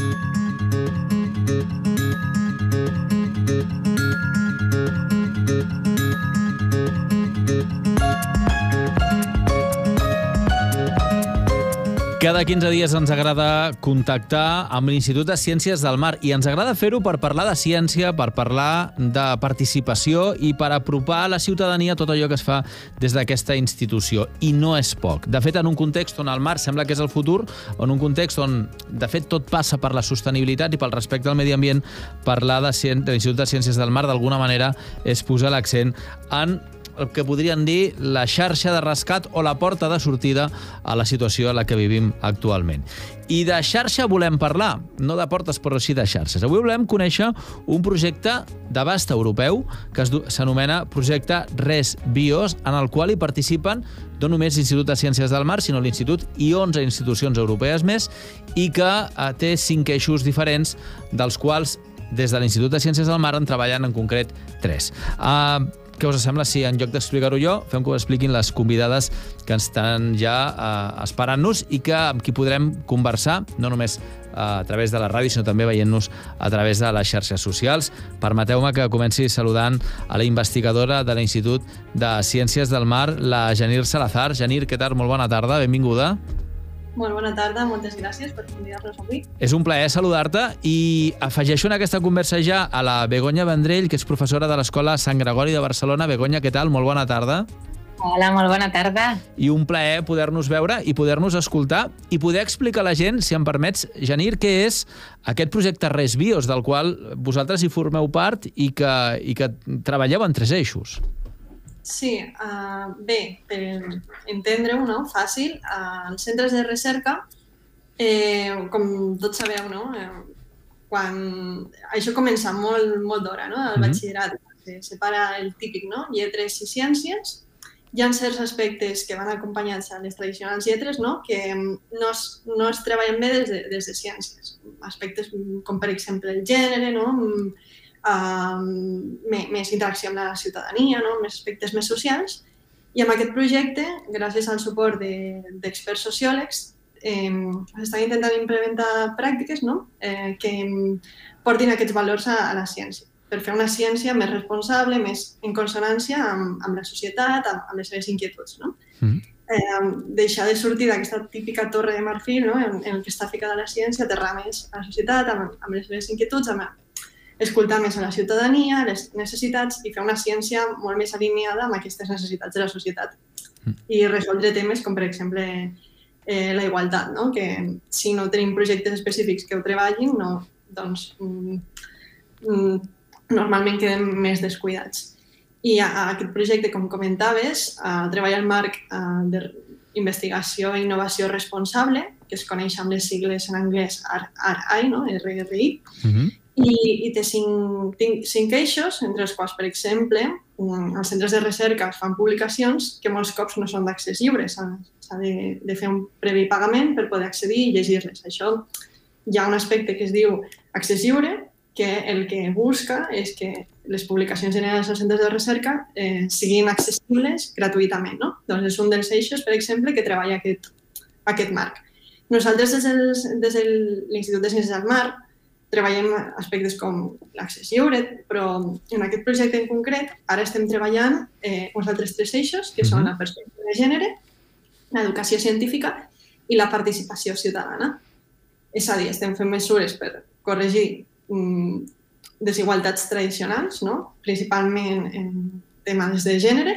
Thank you. Cada 15 dies ens agrada contactar amb l'Institut de Ciències del Mar i ens agrada fer-ho per parlar de ciència, per parlar de participació i per apropar a la ciutadania tot allò que es fa des d'aquesta institució. I no és poc. De fet, en un context on el mar sembla que és el futur, en un context on, de fet, tot passa per la sostenibilitat i pel respecte al medi ambient, parlar de, de l'Institut de Ciències del Mar d'alguna manera és posar l'accent en el que podrien dir la xarxa de rescat o la porta de sortida a la situació en la que vivim actualment. I de xarxa volem parlar, no de portes però sí de xarxes. Avui volem conèixer un projecte d'abast europeu que s'anomena projecte Res Bios, en el qual hi participen no només l'Institut de Ciències del Mar, sinó l'Institut i 11 institucions europees més, i que eh, té cinc eixos diferents, dels quals des de l'Institut de Ciències del Mar en treballen en concret tres. Uh, què us sembla si en lloc d'explicar-ho jo, fem que ho expliquin les convidades que estan ja eh, esperant-nos i que amb qui podrem conversar, no només eh, a través de la ràdio, sinó també veient-nos a través de les xarxes socials. Permeteu-me que comenci saludant a la investigadora de l'Institut de Ciències del Mar, la Janir Salazar. Janir, què tal? Molt bona tarda, benvinguda. Molt bona tarda, moltes gràcies per convidar-nos avui. És un plaer saludar-te i afegeixo en aquesta conversa ja a la Begoña Vendrell, que és professora de l'Escola Sant Gregori de Barcelona. Begoña, què tal? Molt bona tarda. Hola, molt bona tarda. I un plaer poder-nos veure i poder-nos escoltar i poder explicar a la gent, si em permets, Janir, què és aquest projecte Res Bios, del qual vosaltres hi formeu part i que, i que treballeu en tres eixos. Sí, uh, bé, per entendre-ho no? fàcil, uh, els centres de recerca, eh, com tots sabeu, no? Eh, quan... això comença molt, molt d'hora, no? el mm -hmm. batxillerat, se separa el típic, no? lletres i ciències, hi ha certs aspectes que van acompanyats a les tradicionals lletres no? que no es, no es treballen bé des de, des de ciències. Aspectes com, per exemple, el gènere, no? Uh, més interacció amb la ciutadania, no? més aspectes més socials. I amb aquest projecte, gràcies al suport d'experts de, sociòlegs, eh, s'estan intentant implementar pràctiques no? eh, que portin aquests valors a, a la ciència, per fer una ciència més responsable, més en consonància amb, amb la societat, amb, amb les seves inquietuds. No? Mm -hmm. eh, deixar de sortir d'aquesta típica torre de marfil no? en, en què està ficada la ciència, aterrar més a la societat, amb, amb les seves inquietuds, amb, escoltar més a la ciutadania, les necessitats i fer una ciència molt més alineada amb aquestes necessitats de la societat mm. i resoldre temes com, per exemple, eh, la igualtat, no? que si no tenim projectes específics que ho treballin, no, doncs mm, mm, normalment quedem més descuidats. I a, a aquest projecte, com comentaves, a treballa el marc d'investigació i innovació responsable, que es coneix amb les sigles en anglès RI, no? RRI, mm -hmm i, i té cinc, cinc, cinc eixos, entre els quals, per exemple, els centres de recerca fan publicacions que molts cops no són d'accés lliure, s'ha de, de fer un previ pagament per poder accedir i llegir-les. Això hi ha un aspecte que es diu accés lliure, que el que busca és que les publicacions generades als centres de recerca eh, siguin accessibles gratuïtament. No? Doncs és un dels eixos, per exemple, que treballa aquest, aquest marc. Nosaltres, des de l'Institut de Ciències del Mar, treballem aspectes com l'accés lliure, però en aquest projecte en concret ara estem treballant eh, uns altres tres eixos, que uh -huh. són la perspectiva de gènere, l'educació científica i la participació ciutadana. És a dir, estem fent mesures per corregir mm, desigualtats tradicionals, no? principalment en temes de gènere,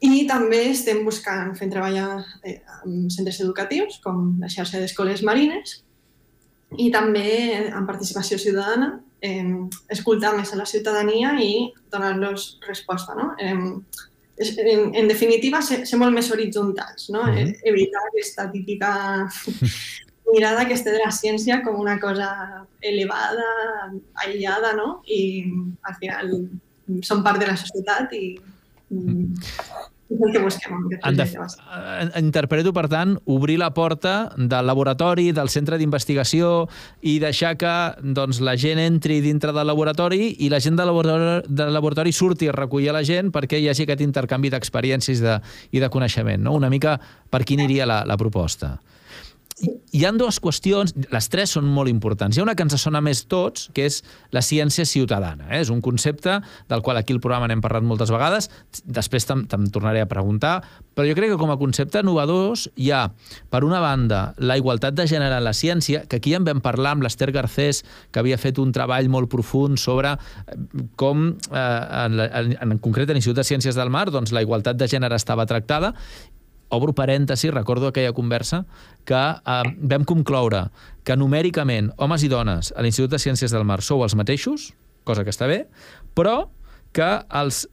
i també estem buscant, fent treballar eh, amb centres educatius, com la xarxa d'escoles marines, i també en participació ciutadana, eh, escoltar més a la ciutadania i donar-los resposta. No? Eh, en, en definitiva, ser, ser molt més horitzontals, no? Mm -hmm. evitar aquesta típica mirada que es té de la ciència com una cosa elevada, aïllada, no? i al final són part de la societat i, mm. És el que busquem aquest projecte. Eh, interpreto, per tant, obrir la porta del laboratori, del centre d'investigació i deixar que doncs, la gent entri dintre del laboratori i la gent del laboratori, del laboratori surti a recollir la gent perquè hi hagi aquest intercanvi d'experiències de, i de coneixement. No? Una mica per quin iria la, la proposta. Hi han dues qüestions, les tres són molt importants. Hi ha una que ens sona més tots, que és la ciència ciutadana. Eh? És un concepte del qual aquí al programa n'hem parlat moltes vegades, després te'n tornaré a preguntar, però jo crec que com a concepte innovadors hi ha, per una banda, la igualtat de gènere en la ciència, que aquí en vam parlar amb l'Ester Garcés, que havia fet un treball molt profund sobre eh, com, eh, en, en, en concret, a l'Institut de Ciències del Mar, doncs la igualtat de gènere estava tractada, obro parèntesi, recordo aquella conversa, que eh, vam concloure que numèricament homes i dones a l'Institut de Ciències del Mar sou els mateixos, cosa que està bé, però que els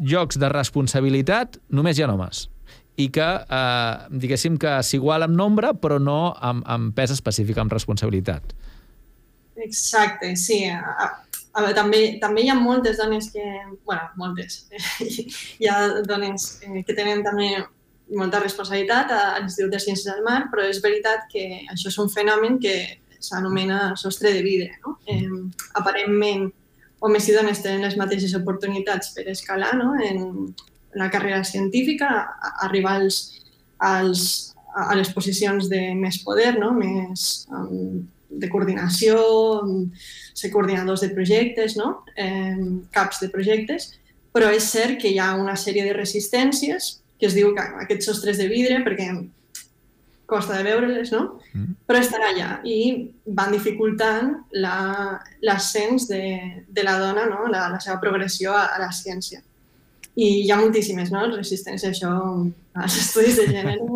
llocs de responsabilitat només hi ha homes i que, eh, diguéssim que s'igual amb nombre, però no amb, amb pes específic, amb responsabilitat. Exacte, sí. A, a veure, també, també hi ha moltes dones que... bueno, moltes. hi ha dones eh, que tenen també molta responsabilitat a l'Institut de Ciències del Mar, però és veritat que això és un fenomen que s'anomena sostre de vidre. No? Eh, aparentment, homes i dones tenen les mateixes oportunitats per escalar no? en la carrera científica, arribar als, als, a les posicions de més poder, no? més um, de coordinació, um, ser coordinadors de projectes, no? eh, caps de projectes, però és cert que hi ha una sèrie de resistències que es diu que aquests sostres de vidre perquè costa de veure-les, no? Mm. Però estan allà i van dificultant l'ascens de, de la dona, no? la, la seva progressió a, a la ciència. I hi ha moltíssimes no? resistències a això, als estudis de gènere,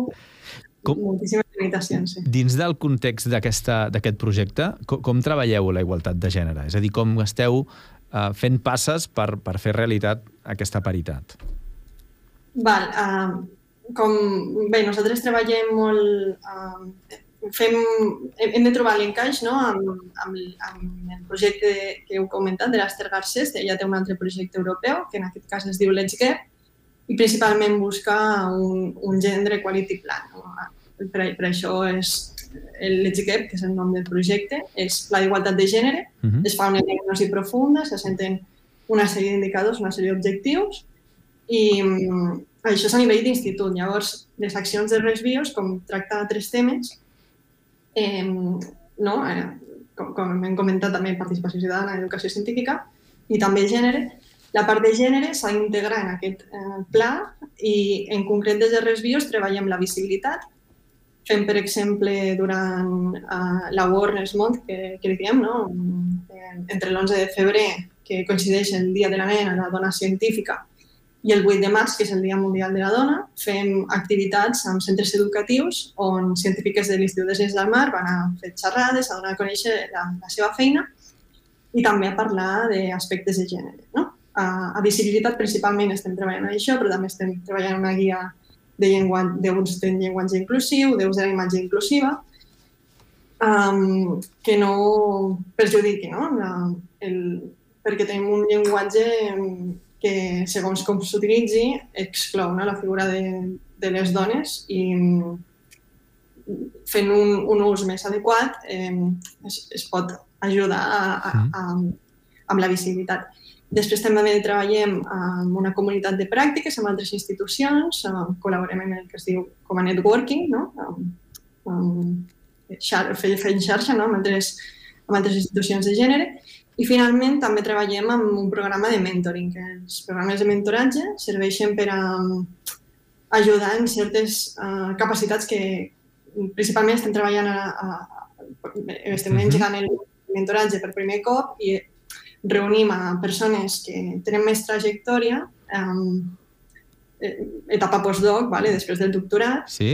com, moltíssimes limitacions. Sí. Dins del context d'aquest projecte, com, com treballeu la igualtat de gènere? És a dir, com esteu uh, fent passes per, per fer realitat aquesta paritat? Val, uh, com, bé, nosaltres treballem molt, uh, fem, hem de trobar l'encaix no? amb, amb, amb el projecte que heu comentat de l'Ester Garcés, ella té un altre projecte europeu, que en aquest cas es diu Let's Get, i principalment busca un, un gender equality plan. No? Per, per això és el Let's Get, que és el nom del projecte, és la igualtat de gènere, uh -huh. es fa una diagnosi profunda, se senten una sèrie d'indicadors, una sèrie d'objectius, i mm, això és a nivell d'institut. Llavors, les accions de Resbios, com tracta tres temes, eh, no? eh, com, com hem comentat també, participació ciutadana, educació científica i també gènere, la part de gènere s'ha d'integrar en aquest eh, pla i en concret des de Resbios treballem la visibilitat, fem, per exemple, durant uh, la Warner's Month, que, que diem, no? entre l'11 de febrer, que coincideix el Dia de la Nena, la dona científica, i el 8 de març, que és el Dia Mundial de la Dona, fem activitats amb centres educatius on científiques de l'Institut de Ciències del Mar van a fer xerrades, a donar a conèixer la, la seva feina i també a parlar d'aspectes de gènere. No? A, a visibilitat principalment estem treballant en això, però també estem treballant una guia de d'ús de llenguatge inclusiu, d'ús de la imatge inclusiva, um, que no perjudiqui, no? La, el, perquè tenim un llenguatge que, segons com s'utilitzi, exclou no, la figura de, de les dones i fent un, un ús més adequat eh, es, es pot ajudar a, a, mm. a, amb la visibilitat. Després també treballem amb una comunitat de pràctiques, amb altres institucions, col·laborem en el que es diu com a networking, no? amb, amb xar, fent xarxa no? amb, altres, amb altres institucions de gènere i finalment també treballem amb un programa de mentoring, que els programes de mentoratge serveixen per a um, ajudar en certes uh, capacitats que principalment estem treballant a, a, a estem engegant el mentoratge per primer cop i reunim a persones que tenen més trajectòria um, etapa postdoc, vale? després del doctorat, sí?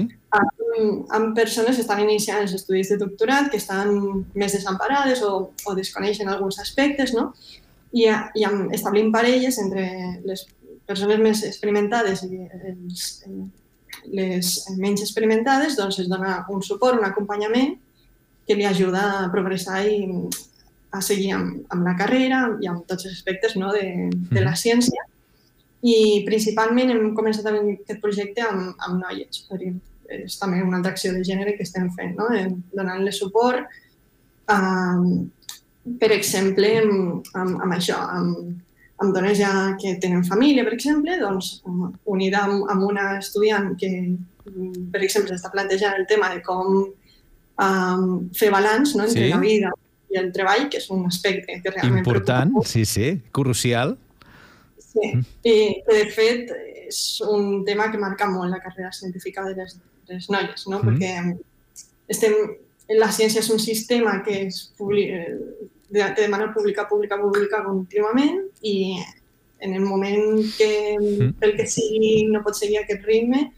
Amb, persones que estan iniciant els estudis de doctorat, que estan més desemparades o, o desconeixen alguns aspectes, no? I, i amb, establim parelles entre les persones més experimentades i els, les menys experimentades, doncs es dona un suport, un acompanyament que li ajuda a progressar i a seguir amb, amb la carrera i amb tots els aspectes no, de, de la ciència i principalment hem començat aquest projecte amb, amb noies, perquè és també una altra acció de gènere que estem fent, no? donant-li suport, um, per exemple, amb, amb, amb això, amb, amb dones ja que tenen família, per exemple, doncs, unida amb, amb una estudiant que, per exemple, s'està plantejant el tema de com um, fer balanç no, entre Sí. la vida i el treball, que és un aspecte que realment Important, preocupa sí, sí, crucial. Sí, i que de fet és un tema que marca molt la carrera científica de les, les noies, no? Mhm. perquè estem, la ciència és un sistema que és publi, eh, de, de demana pública, pública, pública contínuament i en el moment que Mhm. pel que sigui no pot seguir aquest ritme,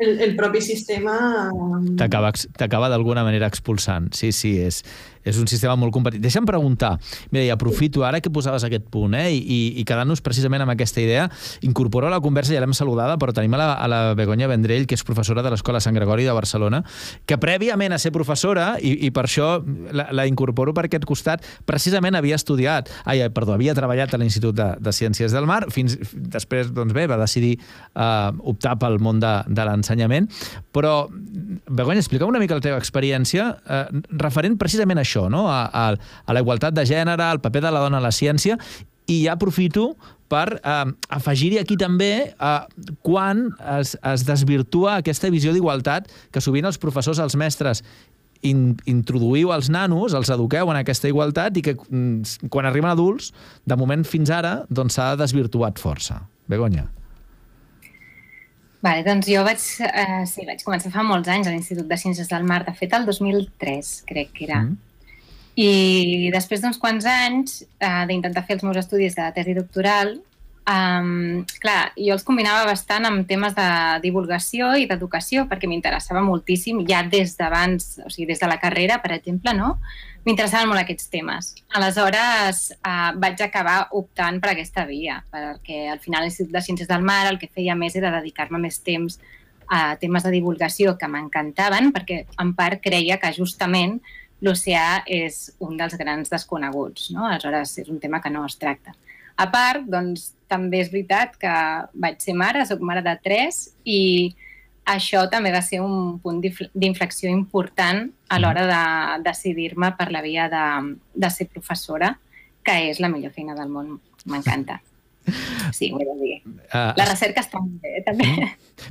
el, el propi sistema... T'acaba t'acaba d'alguna manera expulsant. Sí, sí, és, és un sistema molt competit. Deixa'm preguntar, mira, i aprofito ara que posaves aquest punt, eh, i, i quedant-nos precisament amb aquesta idea, incorporo a la conversa, ja l'hem saludada, però tenim a la, a la Begoña Vendrell, que és professora de l'Escola Sant Gregori de Barcelona, que prèviament a ser professora, i, i per això la, la incorporo per aquest costat, precisament havia estudiat, ai, perdó, havia treballat a l'Institut de, de Ciències del Mar, fins després, doncs bé, va decidir uh, optar pel món de, de l'ensenyament, però, Begoña, explica'm una mica la teva experiència eh, referent precisament a això, no? a, a, a la igualtat de gènere, al paper de la dona a la ciència, i ja aprofito per eh, afegir-hi aquí també eh, quan es, es desvirtua aquesta visió d'igualtat que sovint els professors, els mestres, in, introduïu als nanos, els eduqueu en aquesta igualtat i que mm, quan arriben adults, de moment fins ara, doncs s'ha desvirtuat força. Begoña. Vale, doncs jo vaig, eh, sí, vaig començar fa molts anys a l'Institut de Ciències del Mar, de fet el 2003 crec que era. Mm. I després d'uns quants anys eh, d'intentar fer els meus estudis de tesi doctoral, um, clar, jo els combinava bastant amb temes de divulgació i d'educació perquè m'interessava moltíssim, ja des d'abans, o sigui, des de la carrera, per exemple, no? M'interessaven molt aquests temes. Aleshores, eh, vaig acabar optant per aquesta via, perquè al final l'Institut de Ciències del Mar el que feia més era dedicar-me més temps a temes de divulgació que m'encantaven, perquè en part creia que justament l'oceà és un dels grans desconeguts, no? Aleshores, és un tema que no es tracta. A part, doncs, també és veritat que vaig ser mare, soc mare de tres, i això també va ser un punt d'infle- d'inflexió important a l'hora de decidir-me per la via de, de ser professora, que és la millor feina del món. M'encanta. Sí, ho he de dir. Uh, La recerca està molt bé, també.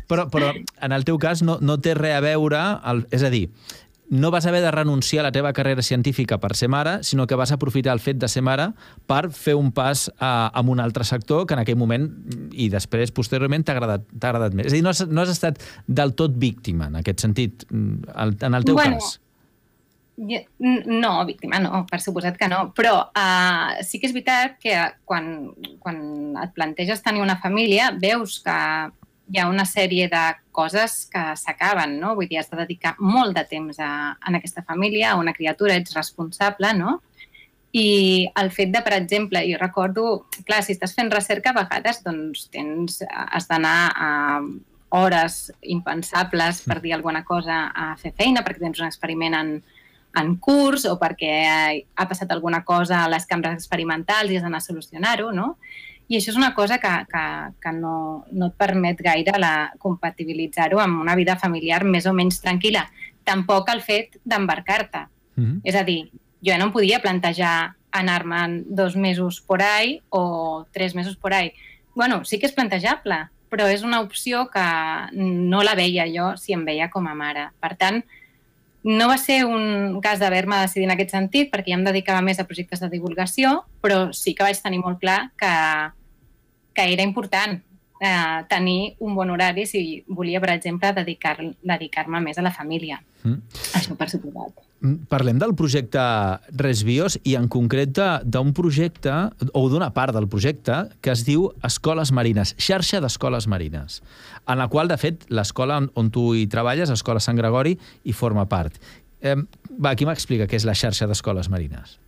Però, però en el teu cas no, no té res a veure, el, és a dir, no vas haver de renunciar a la teva carrera científica per ser mare, sinó que vas aprofitar el fet de ser mare per fer un pas a, a un altre sector que en aquell moment i després, posteriorment, t'ha agradat, agradat més. És a dir, no has, no has estat del tot víctima en aquest sentit, mm, en el teu Bueno, cas. N- No, víctima no, per suposat que no. Però uh, sí que és veritat que quan, quan et planteges tenir una família, veus que hi ha una sèrie de coses que s'acaben, no? Vull dir, has de dedicar molt de temps a, a aquesta família, a una criatura, ets responsable, no? I el fet de, per exemple, jo recordo, clar, si estàs fent recerca, a vegades doncs, tens, has d'anar a hores impensables, per dir alguna cosa, a fer feina, perquè tens un experiment en, en curs o perquè ha passat alguna cosa a les cambres experimentals i has d'anar a solucionar-ho, no? I això és una cosa que, que, que no, no et permet gaire la compatibilitzar-ho amb una vida familiar més o menys tranquil·la. Tampoc el fet d'embarcar-te. Mm -hmm. És a dir, jo no em podia plantejar anar-me'n dos mesos por ahí o tres mesos por ahí. Bueno, sí que és plantejable, però és una opció que no la veia jo si em veia com a mare. Per tant, no va ser un cas d'haver-me decidit en aquest sentit, perquè ja em dedicava més a projectes de divulgació, però sí que vaig tenir molt clar que, que era important eh, tenir un bon horari si volia, per exemple, dedicar-me dedicar més a la família. Mm. Això per suposat. Mm, Parlem del projecte Resbios i en concret d'un projecte, o d'una part del projecte, que es diu Escoles Marines, xarxa d'escoles marines, en la qual, de fet, l'escola on tu hi treballes, Escola Sant Gregori, hi forma part. Eh, va, qui m'explica què és la xarxa d'escoles marines?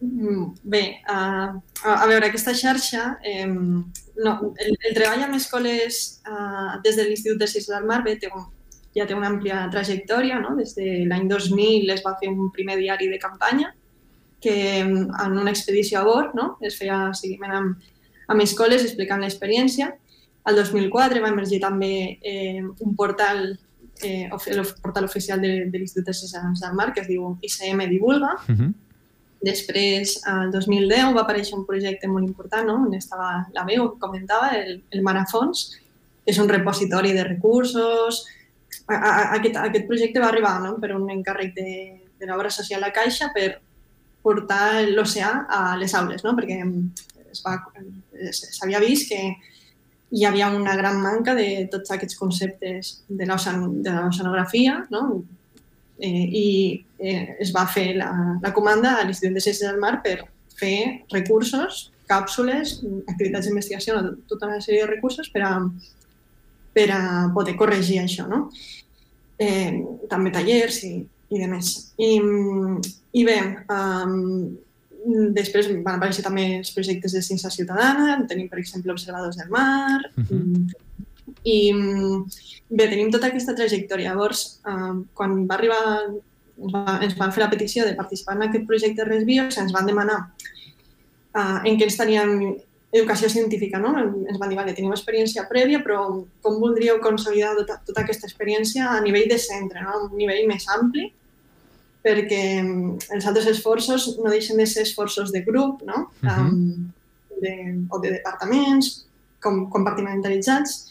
Mm, Bé, a, a veure, aquesta xarxa, eh, no, el, el treball amb escoles uh, des de l'Institut de Ciències del Mar bé, té un, ja té una àmplia trajectòria, no? Des de l'any 2000 es va fer un primer diari de campanya que en una expedició a bord no? es feia seguiment amb, amb escoles explicant l'experiència. El 2004 va emergir també eh, un portal, eh, el portal oficial de, de l'Institut de Ciències del Mar que es diu ICM Divulga, Uh -huh. Després, el 2010, va aparèixer un projecte molt important, no? on estava la Bego, que comentava, el, el Marafons, que és un repositori de recursos, a, a, aquest, aquest projecte va arribar no? per un encàrrec de, de l'obra social a Caixa per portar l'oceà a les aules, no? perquè s'havia vist que hi havia una gran manca de tots aquests conceptes de l'oceanografia no? Eh, i eh, es va fer la, la comanda a l'Institut de Ciències del Mar per fer recursos, càpsules, activitats d'investigació, tota una sèrie de recursos per a, per a poder corregir això. No? Eh, també tallers i, i demés. I, i bé, um, després van aparèixer també els projectes de ciència ciutadana, tenim, per exemple, observadors del mar, uh -huh. I bé, tenim tota aquesta trajectòria. Llavors, uh, quan va arribar, ens, va, ens van fer la petició de participar en aquest projecte Res Bio, ens van demanar uh, en què ens teníem educació científica, no? Ens van dir, vale, tenim experiència prèvia, però com voldríeu consolidar tota, tota aquesta experiència a nivell de centre, no? a un nivell més ampli, perquè mm, els altres esforços no deixen de ser esforços de grup, no? Uh -huh. um, de, o de departaments, com, compartimentalitzats,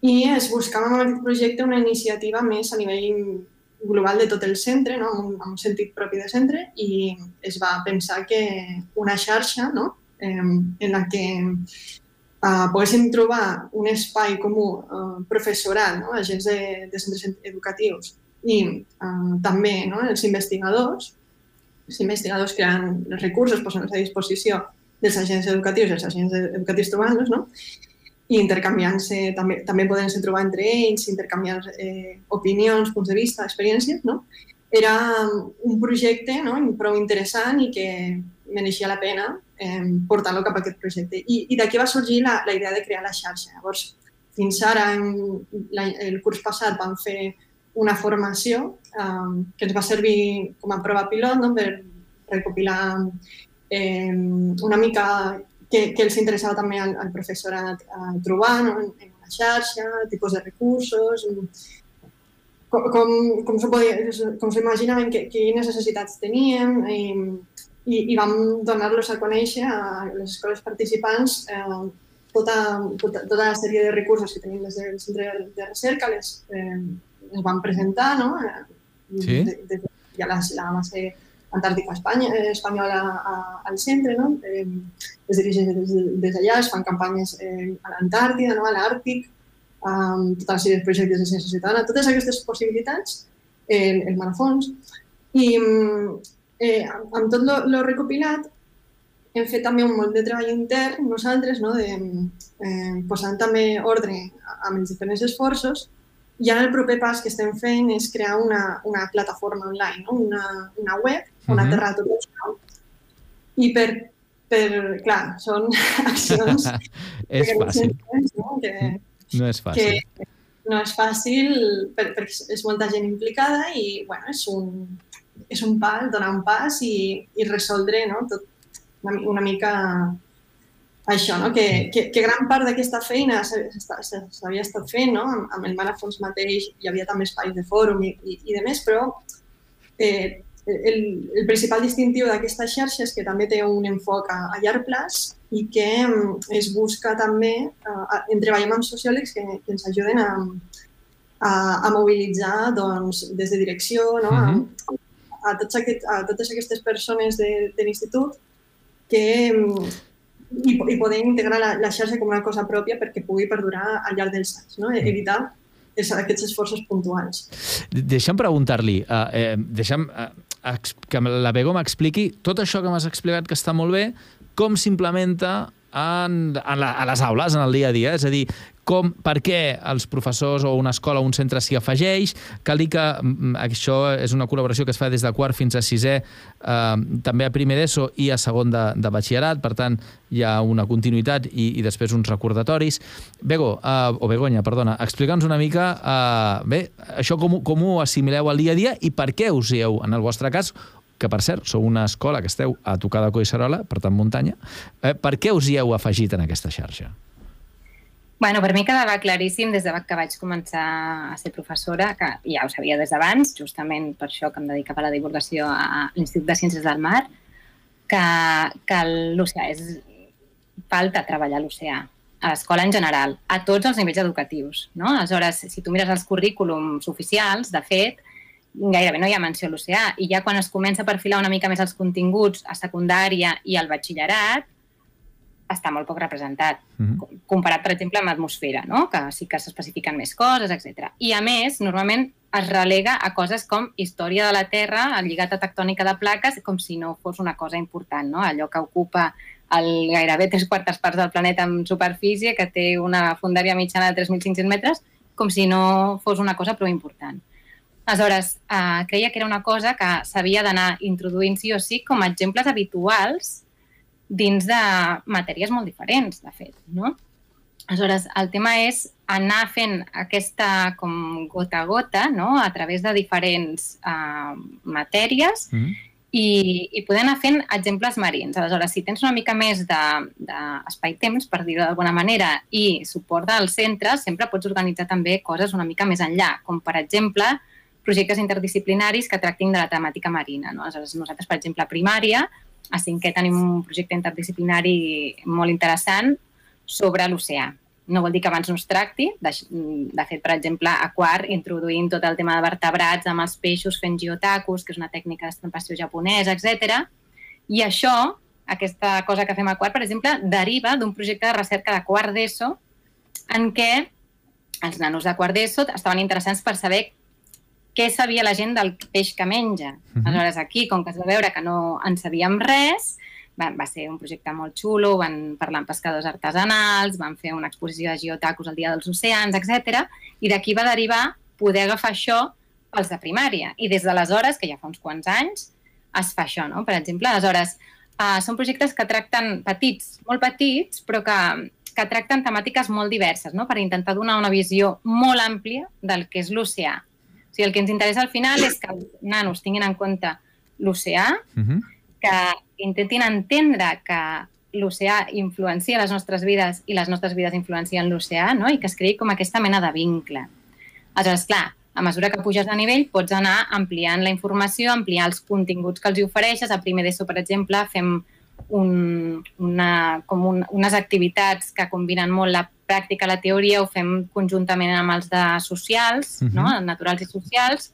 i es buscava amb aquest projecte una iniciativa més a nivell global de tot el centre, no? amb, un, amb un sentit propi de centre, i es va pensar que una xarxa no? eh, en la que uh, poguéssim trobar un espai comú uh, professoral, no? agents de, de centres educatius i uh, també no, els investigadors, els investigadors creant els recursos, posant-los a disposició dels agents educatius i els agents educatius trobant-los, no? I intercanviant-se, també, també podent-se trobar entre ells, intercanviar eh, opinions, punts de vista, experiències, no? Era un projecte no? prou interessant i que mereixia la pena eh, portar-lo cap a aquest projecte. I, i d'aquí va sorgir la, la idea de crear la xarxa. Llavors, fins ara, en, la, el curs passat, vam fer una formació um, que ens va servir com a prova pilot no? per recopilar eh, una mica què, què els interessava també al, al professorat a trobar no? en, en una xarxa, tipus de recursos, com, com, com s'imaginaven, que, quines necessitats tenien i, i, i vam donar-los a conèixer a les escoles participants eh, tota, tota, tota la sèrie de recursos que tenim des del centre de recerca, les, eh, es van presentar, no? Eh, sí. De, de, ja la, la base Antàrtica Espanya, eh, espanyola a, al centre, no? Eh, es dirigeix des, des d'allà, es fan campanyes eh, a l'Antàrtida, no? a l'Àrtic, amb tota la sèrie de projectes de ciència ciutadana, totes aquestes possibilitats, el, el Manafons. I eh, amb tot lo, recopilat hem fet també un molt de treball intern nosaltres, no? de, eh, posant també ordre amb els diferents esforços i ara el proper pas que estem fent és crear una, una plataforma online, no? una, una web -huh. aterrar tot això. I per, per clar, són accions... és fàcil. No? Que, no és fàcil. Que no és fàcil perquè per, és molta gent implicada i bueno, és, un, és un pas, donar un pas i, i resoldre no? tot una, una mica això, no? que, que, que gran part d'aquesta feina s'havia estat fent, no? amb, amb el Manafons mateix hi havia també espais de fòrum i, i, i de més, però eh, el, el principal distintiu d'aquesta xarxa és que també té un enfoc a, a llarg plaç i que mm, es busca també, uh, en treballem amb sociòlegs que, que ens ajuden a, a, a mobilitzar doncs, des de direcció no? Uh -huh. a, a, tots aquest, a totes aquestes persones de, de l'institut que mm, i, i poder integrar la, la xarxa com una cosa pròpia perquè pugui perdurar al llarg dels anys, no? Mm. evitar aquests esforços puntuals. Deixa'm preguntar-li, uh, eh, deixa'm uh, que la Bego m'expliqui tot això que m'has explicat que està molt bé, com s'implementa en, en la, a les aules, en el dia a dia. És a dir, com, per què els professors o una escola o un centre s'hi afegeix. Cal dir que mm, això és una col·laboració que es fa des de quart fins a sisè, eh, també a primer d'ESO i a segon de, de batxillerat, per tant hi ha una continuïtat i, i després uns recordatoris. Bego, eh, o Begoña, perdona, explica'ns una mica, eh, bé, això com, com ho assimileu al dia a dia i per què us hi heu, en el vostre cas, que per cert, sou una escola que esteu a tocar de Collserola, per tant muntanya, eh, per què us hi heu afegit en aquesta xarxa? Bueno, per mi quedava claríssim des de que vaig començar a ser professora, que ja ho sabia des d'abans, justament per això que em dedicava a la divulgació a l'Institut de Ciències del Mar, que, que l'oceà és... falta treballar l'oceà. a l'escola en general, a tots els nivells educatius. No? Aleshores, si tu mires els currículums oficials, de fet, gairebé no hi ha menció a l'oceà. I ja quan es comença a perfilar una mica més els continguts a secundària i al batxillerat, està molt poc representat, mm -hmm. comparat, per exemple, amb atmosfera, no? que sí que s'especifiquen més coses, etc. I, a més, normalment es relega a coses com història de la Terra, lligat a tectònica de plaques, com si no fos una cosa important, no? allò que ocupa el gairebé tres quartes parts del planeta en superfície, que té una fundària mitjana de 3.500 metres, com si no fos una cosa prou important. Aleshores, eh, creia que era una cosa que s'havia d'anar introduint sí o sí com a exemples habituals dins de matèries molt diferents, de fet, no? Aleshores, el tema és anar fent aquesta com gota a gota, no?, a través de diferents uh, matèries mm i, i poder anar fent exemples marins. Aleshores, si tens una mica més d'espai-temps, de, per dir-ho d'alguna manera, i suport del centre, sempre pots organitzar també coses una mica més enllà, com per exemple projectes interdisciplinaris que tractin de la temàtica marina. No? Aleshores, nosaltres, per exemple, a primària, a cinquè tenim un projecte interdisciplinari molt interessant sobre l'oceà. No vol dir que abans no es tracti. De, de fet, per exemple, a quart, introduint tot el tema de vertebrats amb els peixos fent geotacus, que és una tècnica d'estampació japonesa, etc. I això, aquesta cosa que fem a quart, per exemple, deriva d'un projecte de recerca de quart d'ESO en què els nanos de quart d'ESO estaven interessants per saber què sabia la gent del peix que menja. Uh -huh. Aleshores, aquí, com que es va veure que no en sabíem res, va, va ser un projecte molt xulo, van parlar amb pescadors artesanals, van fer una exposició de geotacos al Dia dels Oceans, etc. I d'aquí va derivar poder agafar això pels de primària. I des d'aleshores, que ja fa uns quants anys, es fa això, no? Per exemple, aleshores, uh, són projectes que tracten petits, molt petits, però que, que tracten temàtiques molt diverses, no? per intentar donar una visió molt àmplia del que és l'oceà sigui, el que ens interessa al final és que els nanos tinguin en compte l'oceà, uh mhm. -huh. que intentin entendre que l'oceà influencia les nostres vides i les nostres vides influencien l'oceà, no? i que es creï com aquesta mena de vincle. Aleshores, clar, a mesura que puges de nivell pots anar ampliant la informació, ampliar els continguts que els ofereixes. A primer d'ESO, per exemple, fem un, una, com un, unes activitats que combinen molt la pràctica, la teoria, ho fem conjuntament amb els de socials, uh -huh. no? Mhm. naturals i socials,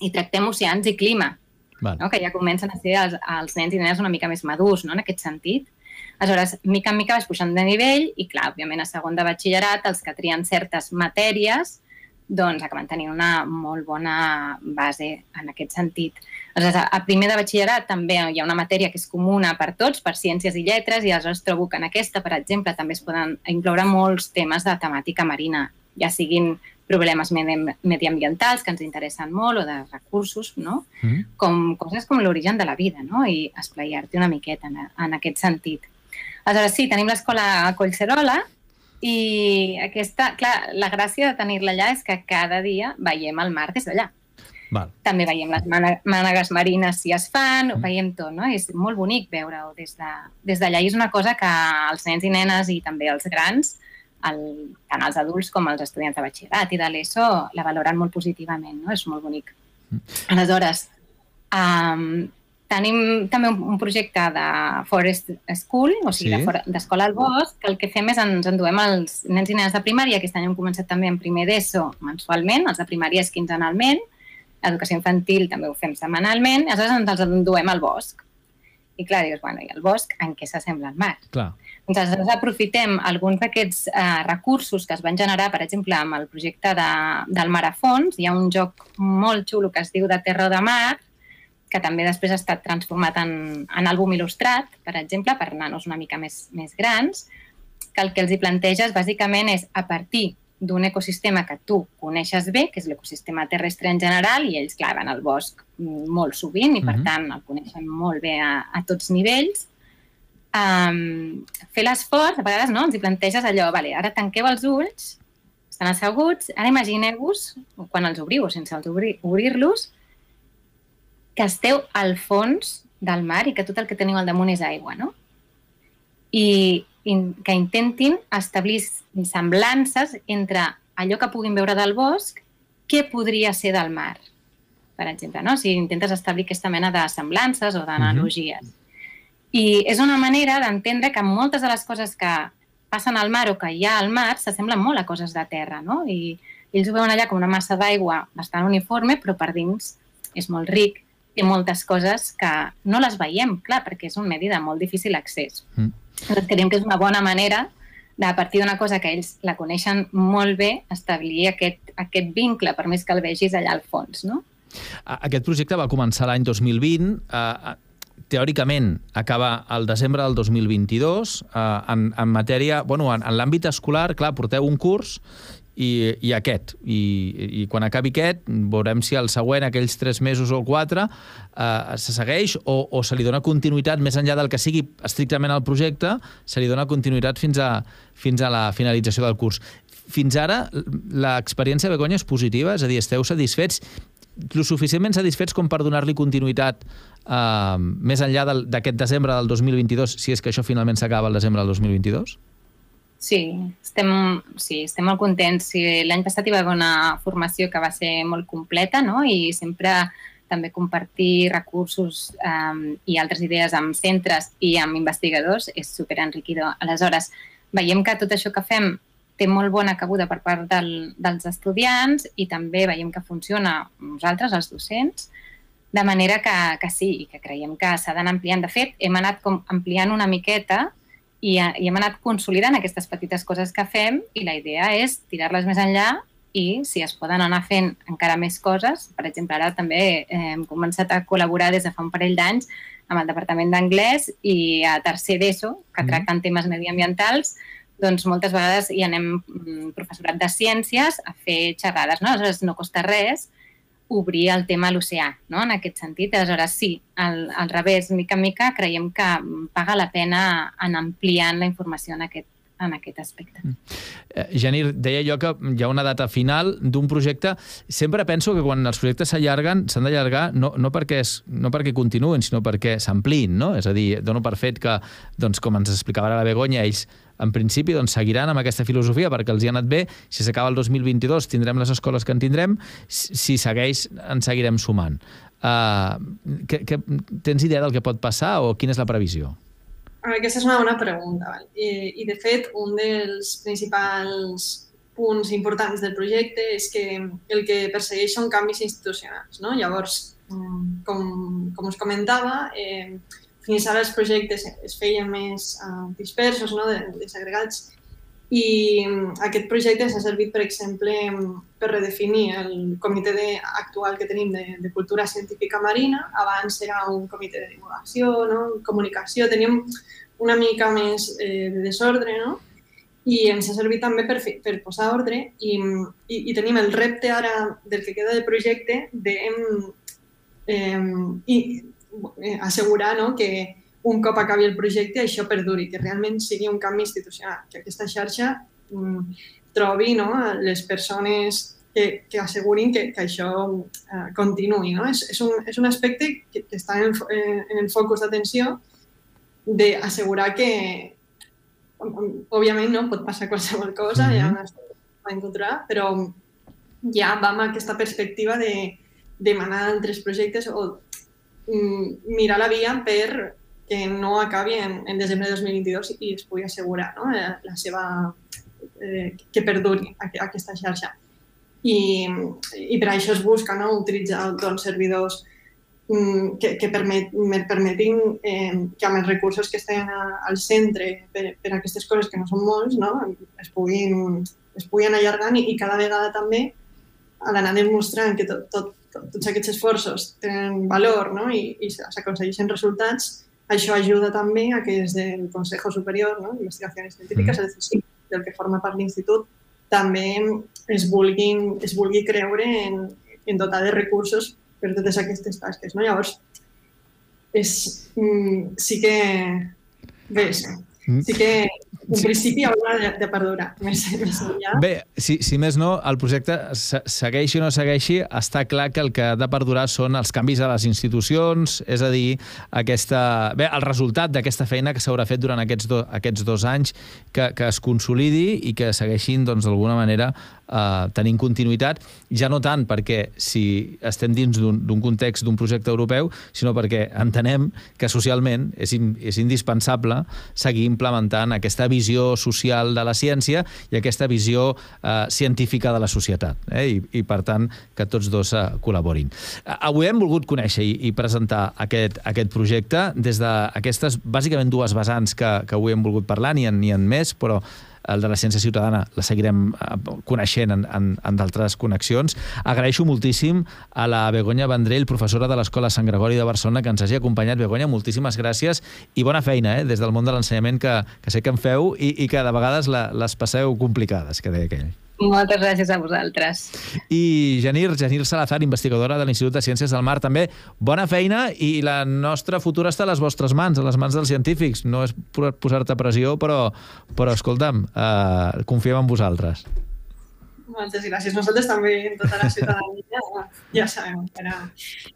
i tractem oceans i clima, Val. no? que ja comencen a ser els, els nens i nenes una mica més madurs, no? en aquest sentit. Aleshores, mica en mica vas pujant de nivell i, clar, òbviament, a segon de batxillerat, els que trien certes matèries doncs acaben tenint una molt bona base en aquest sentit. Aleshores, a primer de batxillerat també hi ha una matèria que és comuna per tots, per ciències i lletres, i aleshores trobo que en aquesta, per exemple, també es poden incloure molts temes de temàtica marina, ja siguin problemes mediambientals que ens interessen molt o de recursos, no? Mm. Com coses com l'origen de la vida, no? I esplaiar-te una miqueta en, en aquest sentit. Aleshores, sí, tenim l'escola Collserola, i aquesta, clar, la gràcia de tenir-la allà és que cada dia veiem el mar des d'allà. Val. També veiem les mànegues marines si es fan, mm. veiem tot, no? És molt bonic veure-ho des d'allà. De, des i és una cosa que els nens i nenes i també els grans, el, tant els adults com els estudiants de batxillerat i de l'ESO, la valoren molt positivament, no? És molt bonic. Mm. Aleshores, um, Tenim també un, un projecte de Forest School, o sigui, sí. d'escola al bosc, que el que fem és ens enduem els nens i nenes de primària, aquest any hem començat també en primer d'ESO mensualment, els de primària és quinzenalment, educació infantil també ho fem setmanalment, aleshores ens els enduem al bosc. I clar, dius, bueno, i el bosc en què s'assembla al mar? Clar. Doncs aleshores aprofitem alguns d'aquests eh, recursos que es van generar, per exemple, amb el projecte de, del Mar a Fons. Hi ha un joc molt xulo que es diu de Terra o de Mar, que també després ha estat transformat en, en àlbum il·lustrat, per exemple, per nanos una mica més, més grans, que el que els hi planteges bàsicament és a partir d'un ecosistema que tu coneixes bé, que és l'ecosistema terrestre en general, i ells, clar, van al bosc molt sovint i, per mm -hmm. tant, el coneixen molt bé a, a tots nivells. Um, fer l'esforç, a vegades no, ens hi planteges allò, vale, ara tanqueu els ulls, estan asseguts, ara imagineu-vos, quan els obriu o sense els obrir-los, obrir que esteu al fons del mar i que tot el que teniu al damunt és aigua, no? I, i que intentin establir semblances entre allò que puguin veure del bosc, què podria ser del mar, per exemple, no? Si intentes establir aquesta mena de semblances o d'analogies. Uh -huh. I és una manera d'entendre que moltes de les coses que passen al mar o que hi ha al mar s'assemblen molt a coses de terra, no? I ells ho veuen allà com una massa d'aigua bastant uniforme, però per dins és molt ric, té moltes coses que no les veiem, clar, perquè és un medi de molt difícil accés. Mm. Llavors creiem que és una bona manera de, a partir d'una cosa que ells la coneixen molt bé, establir aquest, aquest vincle, per més que el vegis allà al fons, no? Aquest projecte va començar l'any 2020. Eh, teòricament acaba el desembre del 2022. Eh, en, en matèria, bueno, en, en l'àmbit escolar, clar, porteu un curs i, i aquest. I, I quan acabi aquest, veurem si el següent, aquells tres mesos o quatre, eh, se segueix o, o se li dona continuïtat més enllà del que sigui estrictament el projecte, se li dona continuïtat fins a, fins a la finalització del curs. Fins ara, l'experiència de Begoña és positiva? És a dir, esteu satisfets lo suficientment satisfets com per donar-li continuïtat eh, més enllà d'aquest desembre del 2022, si és que això finalment s'acaba el desembre del 2022? Sí, estem, sí, estem molt contents. Sí, L'any passat hi va haver una formació que va ser molt completa no? i sempre també compartir recursos um, i altres idees amb centres i amb investigadors és superenriquidor. Aleshores, veiem que tot això que fem té molt bona cabuda per part del, dels estudiants i també veiem que funciona nosaltres, els docents, de manera que, que sí, que creiem que s'ha d'anar ampliant. De fet, hem anat com ampliant una miqueta i, i hem anat consolidant aquestes petites coses que fem i la idea és tirar-les més enllà i si es poden anar fent encara més coses, per exemple, ara també eh, hem començat a col·laborar des de fa un parell d'anys amb el Departament d'Anglès i a tercer d'ESO, que mm. tracten temes mediambientals, doncs moltes vegades hi anem mm, professorat de ciències a fer xerrades, no? Aleshores no costa res obrir el tema a l'oceà, no? en aquest sentit. Aleshores, sí, al, al revés, mica en mica, creiem que paga la pena en ampliant la informació en aquest, en aquest aspecte. Mm. Eh, deia jo que hi ha una data final d'un projecte. Sempre penso que quan els projectes s'allarguen, s'han d'allargar no, no, perquè és, no perquè continuïn, sinó perquè s'ampliïn, no? És a dir, dono per fet que, doncs, com ens explicava la Begoña, ells en principi doncs, seguiran amb aquesta filosofia perquè els hi ha anat bé. Si s'acaba el 2022 tindrem les escoles que en tindrem, si segueix en seguirem sumant. Uh, que, que, tens idea del que pot passar o quina és la previsió? Aquesta és una bona pregunta. Val? I, I, de fet, un dels principals punts importants del projecte és que el que persegueix són canvis institucionals. No? Llavors, mm, com, com us comentava, eh, fins ara els projectes es feien més uh, dispersos, no? desagregats, i mm, aquest projecte s'ha servit, per exemple, per redefinir el comitè de, actual que tenim de, de cultura científica marina. Abans era un comitè de divulgació, no? comunicació, teníem una mica més eh, de desordre, no? i ens ha servit també per, per posar ordre i, i, i tenim el repte ara del que queda de projecte de eh, i, Eh, assegurar no, que un cop acabi el projecte això perduri, que realment sigui un canvi institucional, que aquesta xarxa mm, trobi no, les persones que, que assegurin que, que això uh, continuï. No? És, és, un, és un aspecte que, que està en eh, en el focus d'atenció d'assegurar que, òbviament, no pot passar qualsevol cosa, mm -hmm. ja no encontrar, però ja va amb aquesta perspectiva de demanar altres projectes o Mm, mirar la via per que no acabi en, en desembre de 2022 i es pugui assegurar no? Eh, la seva, eh, que perduri aquesta xarxa. I, i per això es busca no? utilitzar doncs, servidors mm, que, que permet, permetin eh, que amb els recursos que estan al centre per, per aquestes coses que no són molts no? es, puguin, es puguin allargant i, i cada vegada també a l'anar demostrant que tot, tot tots aquests esforços tenen valor no? i, i s'aconsegueixen resultats, això ajuda també a que des del Consejo Superior no? d'Investigacions Científiques, mm. és dir, del que forma part l'institut, també es, vulguin, es vulgui creure en, en dotar de recursos per totes aquestes tasques. No? Llavors, és, mm, sí que... Bé. Sí que en sí. principi haurà de, de perdurar més, més enllà. Bé, si, si més no, el projecte segueixi o no segueixi, està clar que el que ha de perdurar són els canvis a les institucions, és a dir, aquesta, bé, el resultat d'aquesta feina que s'haurà fet durant aquests, do, aquests dos anys, que, que es consolidi i que segueixin, doncs, d'alguna manera, eh, tenint continuïtat, ja no tant perquè si estem dins d'un context d'un projecte europeu, sinó perquè entenem que socialment és, in, és indispensable seguir implementant aquesta visió social de la ciència i aquesta visió eh, científica de la societat. Eh? I, I, per tant, que tots dos eh, col·laborin. Avui hem volgut conèixer i, i presentar aquest, aquest projecte des d'aquestes, bàsicament, dues vessants que, que avui hem volgut parlar, en, ni en més, però el de la ciència ciutadana la seguirem eh, coneixent en, en, en d'altres connexions. Agraeixo moltíssim a la Begoña Vendrell, professora de l'Escola Sant Gregori de Barcelona, que ens hagi acompanyat. Begoña, moltíssimes gràcies i bona feina eh, des del món de l'ensenyament que, que sé que en feu i, i que de vegades la, les passeu complicades, que deia aquell. Moltes gràcies a vosaltres. I Janir, Janir Salazar, investigadora de l'Institut de Ciències del Mar, també bona feina i la nostra futura està a les vostres mans, a les mans dels científics. No és posar-te pressió, però, però escolta'm, eh, confiem en vosaltres. Moltes gràcies. Nosaltres també, en tota la ciutadania, ja sabem, per a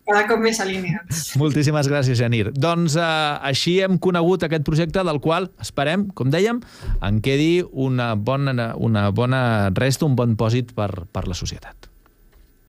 cada cop més alineats. Moltíssimes gràcies, Janir. Doncs eh, així hem conegut aquest projecte del qual esperem, com dèiem, en quedi una bona, una bona resta, un bon pòsit per, per la societat.